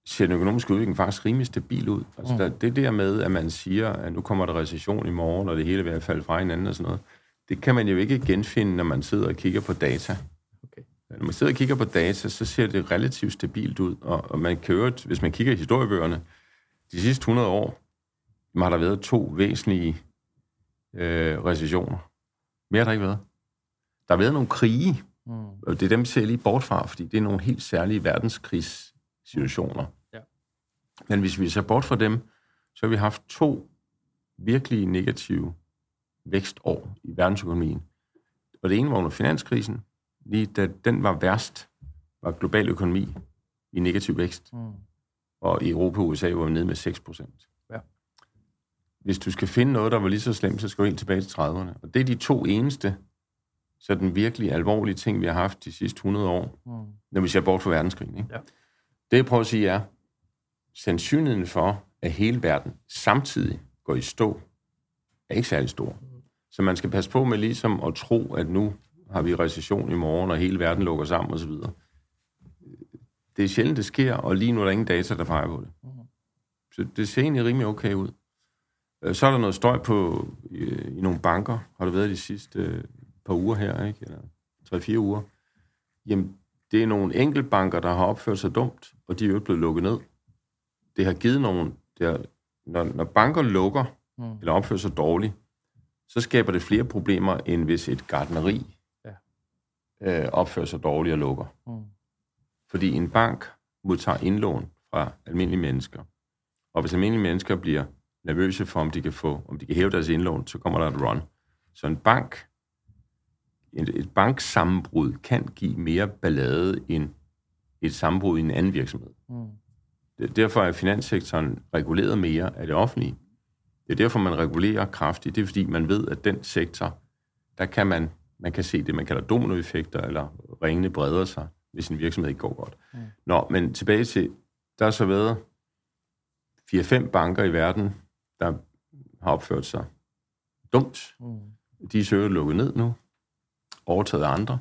ser den økonomiske udvikling faktisk rimelig stabil ud. Altså, mm. der, det der med, at man siger, at nu kommer der recession i morgen, og det hele vil falde fra hinanden og sådan noget, det kan man jo ikke genfinde, når man sidder og kigger på data. Okay. Når man sidder og kigger på data, så ser det relativt stabilt ud, og, og man jo, hvis man kigger i historiebøgerne, de sidste 100 år, har der været to væsentlige øh, recessioner. Mere har der ikke været. Der har været nogle krige, mm. og det er dem, ser lige bort fra, fordi det er nogle helt særlige verdenskrigs-situationer. Ja. Men hvis vi ser bort fra dem, så har vi haft to virkelig negative vækstår i verdensøkonomien. Og det ene var under finanskrisen, lige da den var værst, var global økonomi i negativ vækst. Mm. Og i Europa og USA var vi nede med 6 procent hvis du skal finde noget, der var lige så slemt, så skal du helt tilbage til 30'erne. Og det er de to eneste så den virkelig alvorlige ting, vi har haft de sidste 100 år, mm. når vi ser bort fra verdenskrigen. Ikke? Ja. Det, jeg prøver at sige, er, sandsynligheden for, at hele verden samtidig går i stå, er ikke særlig stor. Så man skal passe på med ligesom at tro, at nu har vi recession i morgen, og hele verden lukker sammen osv. Det er sjældent, det sker, og lige nu er der ingen data, der peger på det. Så det ser egentlig rimelig okay ud. Øh, så er der noget støj på i, i nogle banker, har det været de sidste øh, par uger her, ikke? eller tre-fire uger. Jamen, det er nogle enkeltbanker, der har opført sig dumt, og de er jo blevet lukket ned. Det har givet nogle... Det har, når, når banker lukker, mm. eller opfører sig dårligt, så skaber det flere problemer, end hvis et gardneri ja. øh, opfører sig dårligt og lukker. Mm. Fordi en bank modtager indlån fra almindelige mennesker. Og hvis almindelige mennesker bliver nervøse for, om de kan få, om de kan hæve deres indlån, så kommer der et run. Så en bank, et, et banksammenbrud kan give mere ballade end et sammenbrud i en anden virksomhed. Mm. Derfor er finanssektoren reguleret mere af det offentlige. Det er derfor, man regulerer kraftigt. Det er fordi, man ved, at den sektor, der kan man, man kan se det, man kalder dominoeffekter, eller ringene breder sig, hvis en virksomhed ikke går godt. Mm. Nå, men tilbage til, der har så været 4-5 banker i verden, der har opført sig dumt. Mm. De er søger lukket ned nu, overtaget af andre.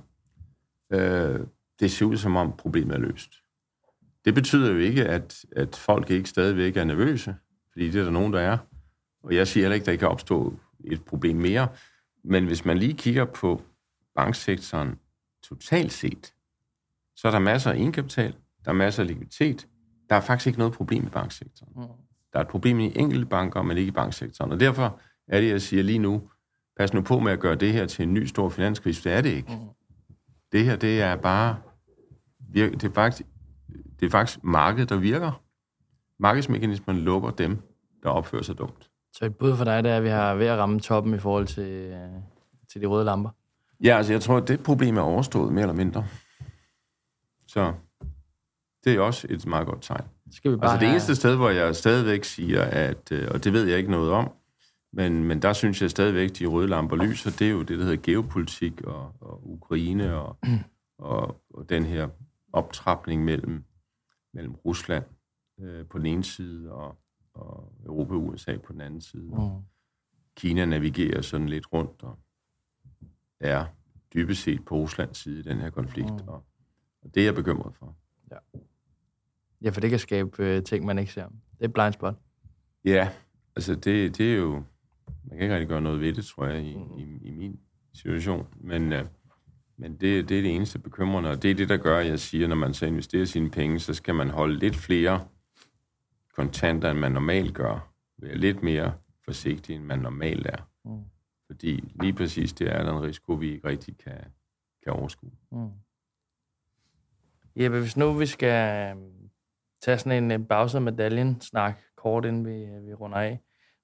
Øh, det ser ud som om problemet er løst. Det betyder jo ikke, at, at folk ikke stadigvæk er nervøse, fordi det er der nogen, der er. Og jeg siger heller ikke, at der ikke kan opstå et problem mere. Men hvis man lige kigger på banksektoren totalt set, så er der masser af indkapital, der er masser af likviditet. Der er faktisk ikke noget problem i banksektoren. Mm. Der er et problem i enkelte banker, men ikke i banksektoren. Og derfor er det, jeg siger lige nu, pas nu på med at gøre det her til en ny stor finanskrise, det er det ikke. Mm. Det her, det er bare, det er faktisk, det er faktisk markedet, der virker. Markedsmekanismen lukker dem, der opfører sig dumt. Så et bud for dig, det er, at vi har ved at ramme toppen i forhold til, til de røde lamper? Ja, altså jeg tror, at det problem er overstået, mere eller mindre. Så Det er også et meget godt tegn. Skal vi bare Altså det have- eneste sted, hvor jeg stadigvæk siger, at, øh, og det ved jeg ikke noget om, men, men der synes jeg stadigvæk, de røde lamper lyser, det er jo det, der hedder geopolitik og, og Ukraine og, og, og den her optrapning mellem, mellem Rusland øh, på den ene side og, og Europa og USA på den anden side. Mm. Kina navigerer sådan lidt rundt og er dybest set på Ruslands side i den her konflikt, Mm. og, og det er jeg bekymret for. Ja, for det kan skabe øh, ting, man ikke ser. Det er et blind spot. Ja, altså det, det er jo... Man kan ikke rigtig gøre noget ved det, tror jeg, i, i, i min situation. Men, øh, men det, det er det eneste bekymrende, og det er det, der gør, at jeg siger, når man så investerer sine penge, så skal man holde lidt flere kontanter, end man normalt gør. Være lidt mere forsigtig, end man normalt er. Mm. Fordi lige præcis det er der en risiko, vi ikke rigtig kan, kan overskue. Mm. Jeppe, hvis nu vi skal øh, tage sådan en, bagside medaljen snak kort, inden vi, øh, vi runder af.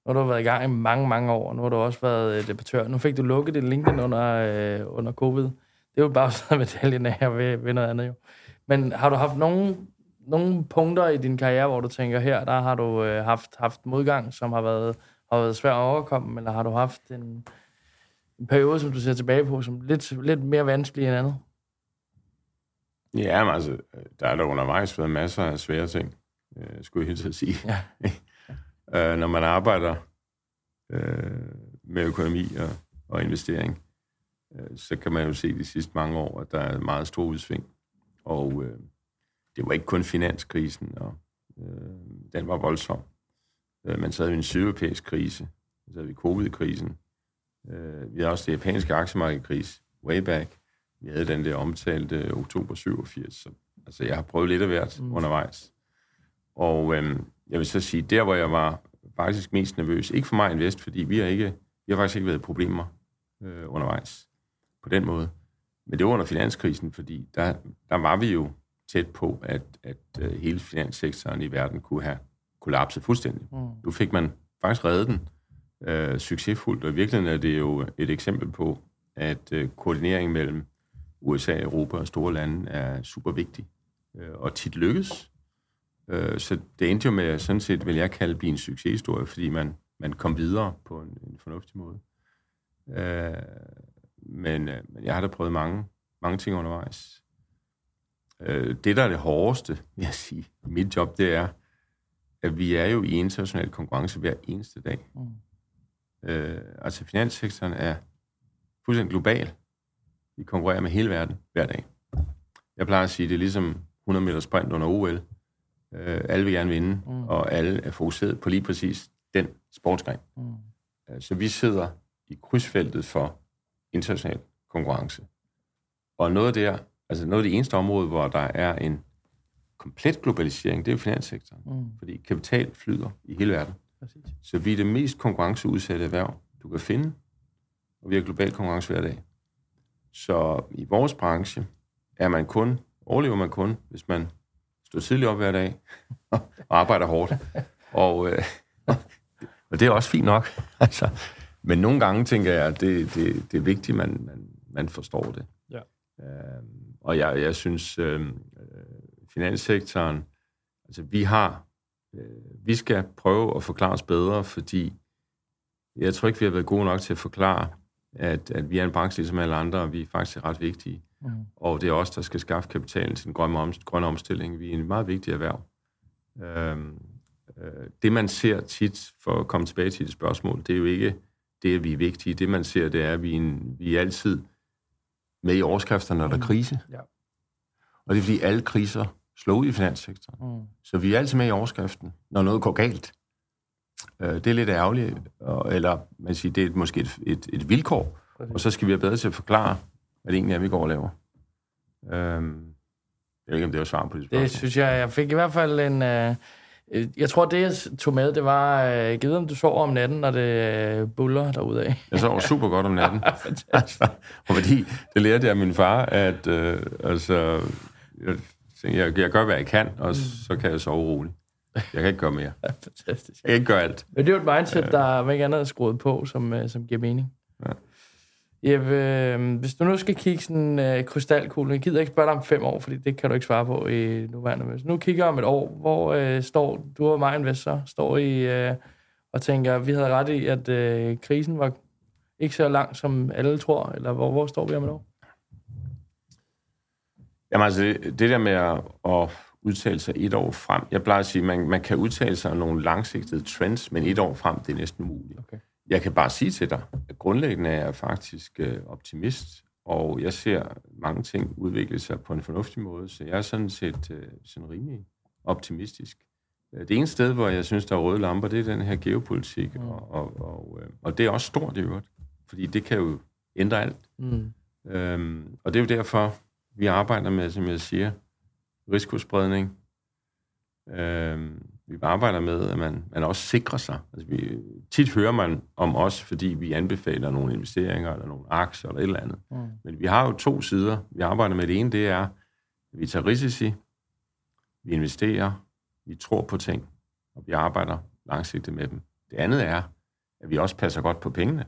Nu har du været i gang i mange, mange år, nu har du også været øh, debattør. Nu fik du lukket dit LinkedIn under, øh, under covid. Det er jo bagsiden af medaljen af ved, ved noget andet jo. Men har du haft nogle, nogle punkter i din karriere, hvor du tænker, her der har du øh, haft, haft modgang, som har været, har været svært at overkomme, eller har du haft en, en periode, som du ser tilbage på, som lidt, lidt mere vanskelig end andet? Ja, men altså, der er der undervejs været masser af svære ting, øh, skulle jeg helt at sige. Ja. øh, når man arbejder øh, med økonomi og, og investering, så kan man jo se de sidste mange år, at der er meget stor udsving. Og øh, det var ikke kun finanskrisen, og øh, den var voldsom. Øh, man sad i en sydeuropæisk krise, så havde vi covid-krisen. Øh, vi havde også det japanske aktiemarkedkrise, way back. Vi havde den der omtalte oktober 87. Så, altså, jeg har prøvet lidt af hvert Mm. undervejs. Og øhm, jeg vil så sige, der hvor jeg var faktisk mest nervøs, ikke for mig Invest, fordi vi har, ikke, vi har faktisk ikke været problemer øh, undervejs på den måde. Men det var under finanskrisen, fordi der, der var vi jo tæt på, at, at øh, hele finanssektoren i verden kunne have kollapset fuldstændig. Mm. Nu fik man faktisk reddet den øh, succesfuldt, og i virkeligheden er det jo et eksempel på, at øh, koordinering mellem USA, Europa og store lande er super vigtig, øh, og tit lykkes. Øh, så det endte jo med, sådan set vil jeg kalde, blive en succeshistorie, fordi man, man kom videre på en, en fornuftig måde. Øh, men, øh, men jeg har da prøvet mange, mange ting undervejs. Øh, det, der er det hårdeste, vil jeg sige, i mit job, det er, at vi er jo i international konkurrence hver eneste dag. Mm. Øh, altså finanssektoren er fuldstændig global. Vi konkurrerer med hele verden hver dag. Jeg plejer at sige, det er ligesom 100 meter sprint under OL. Øh, alle vil gerne vinde, Mm. mm. og alle er fokuseret på lige præcis den sportsgren. Mm. Øh, Så vi sidder i krydsfeltet for international konkurrence. Og noget af det, er, altså noget af det eneste område, hvor der er en komplet globalisering, det er finanssektoren. Mm. Fordi kapital flyder i hele verden. Præcis. Så vi er det mest konkurrenceudsatte erhverv, du kan finde, og vi har global konkurrence hver dag. Så i vores branche er man kun, overlever man kun, hvis man står tidligt op hver dag og arbejder hårdt. Og, øh, og det er også fint nok. Altså, men nogle gange tænker jeg, at det, det, det er vigtigt, man, man, man forstår det. Ja. Øhm, og jeg, jeg synes, øh, øh, finanssektoren, altså vi har øh, vi skal prøve at forklare os bedre, fordi jeg tror ikke, vi har været gode nok til at forklare, at, at vi er en branche ligesom alle andre, og vi er faktisk ret vigtige. Mm. Og det er os, der skal skaffe kapitalen til den grønne, om, grønne omstilling. Vi er en meget vigtig erhverv. Øhm, øh, det, man ser tit, for at komme tilbage til dit spørgsmål, det er jo ikke det, at vi er vigtige. Det, man ser, det er, at vi er, en, vi er altid med i overskrifterne, når der er krise. Ja. Og det er, fordi alle kriser slår ud i finanssektoren. Mm. Så vi er altid med i overskriften, når noget går galt. Øh, det er lidt ærgerligt, eller man siger, det er måske et, et, et vilkår, Præcis. og så skal vi være bedre til at forklare, hvad det egentlig er, vi går og laver. Øhm, jeg ved ikke, om det var svar på det spørgsmål. Det synes jeg, jeg fik i hvert fald en... Øh, jeg tror, det jeg tog med, det var, øh, givet om du sover om natten, når det øh, buller derudad. Jeg sover super godt om natten. altså, og fordi det lærte jeg af min far, at øh, altså, jeg, jeg, jeg gør, hvad jeg kan, og så kan jeg sove roligt. Jeg kan ikke gøre mere. Fantastisk. Jeg kan ikke gøre alt. Men det er jo et mindset, der om ikke andet er skruet på, som, øh, som giver mening. Ja. Jeppe, øh, hvis du nu skal kigge sådan øh, krystalkugle, jeg gider ikke spørge dig om fem år, fordi det kan du ikke svare på i nuværende. Hvis nu kigger om et år, hvor øh, står du og mig investor, står I øh, og tænker, vi havde ret i, at øh, krisen var ikke så lang, som alle tror, eller hvor, hvor står vi om et år? Jamen altså, det, det der med at, at udtale sig et år frem, jeg plejer at sige, man, man kan udtale sig om nogle langsigtede trends, men et år frem, det er næsten umuligt. Okay. Jeg kan bare sige til dig, at grundlæggende er jeg faktisk øh, optimist, og jeg ser mange ting udvikle sig på en fornuftig måde, så jeg er sådan set øh, sådan rimelig optimistisk. Øh, det ene sted, hvor jeg synes, der er røde lamper, det er den her geopolitik, mm. og, og, og, og det er også stort i øvrigt, fordi det kan jo ændre alt. Mm. Øhm, og det er jo derfor, vi arbejder med, som jeg siger, risikospredning, øhm, vi arbejder med, at man, man også sikrer sig. Altså, vi, tit hører man om os, fordi vi anbefaler nogle investeringer, eller nogle aktier, eller et eller andet. Mm. Men vi har jo to sider. Vi arbejder med det ene, det er, at vi tager risici, vi investerer, vi tror på ting, og vi arbejder langsigtet med dem. Det andet er, at vi også passer godt på pengene,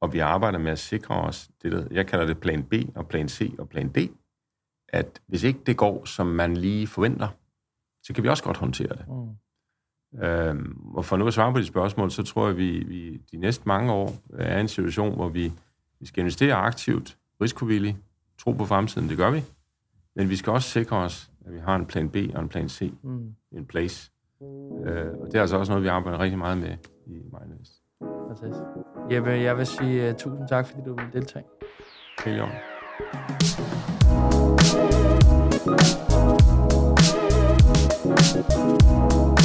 og vi arbejder med at sikre os, det der, jeg kalder det plan B og plan C og plan D, at hvis ikke det går, som man lige forventer, så kan vi også godt håndtere det. Mm. Øhm, og for nu at svare på de spørgsmål, så tror jeg, at vi, vi de næste mange år er i en situation, hvor vi, vi skal investere aktivt, risikovilligt, tro på fremtiden, det gør vi. Men vi skal også sikre os, at vi har en plan B og en plan C mm. in place. Øh, og det er altså også noget, vi arbejder rigtig meget med i MindInvest. Fantastisk. Jeppe, jeg vil sige uh, tusind tak, fordi du vil deltage. Helt Thank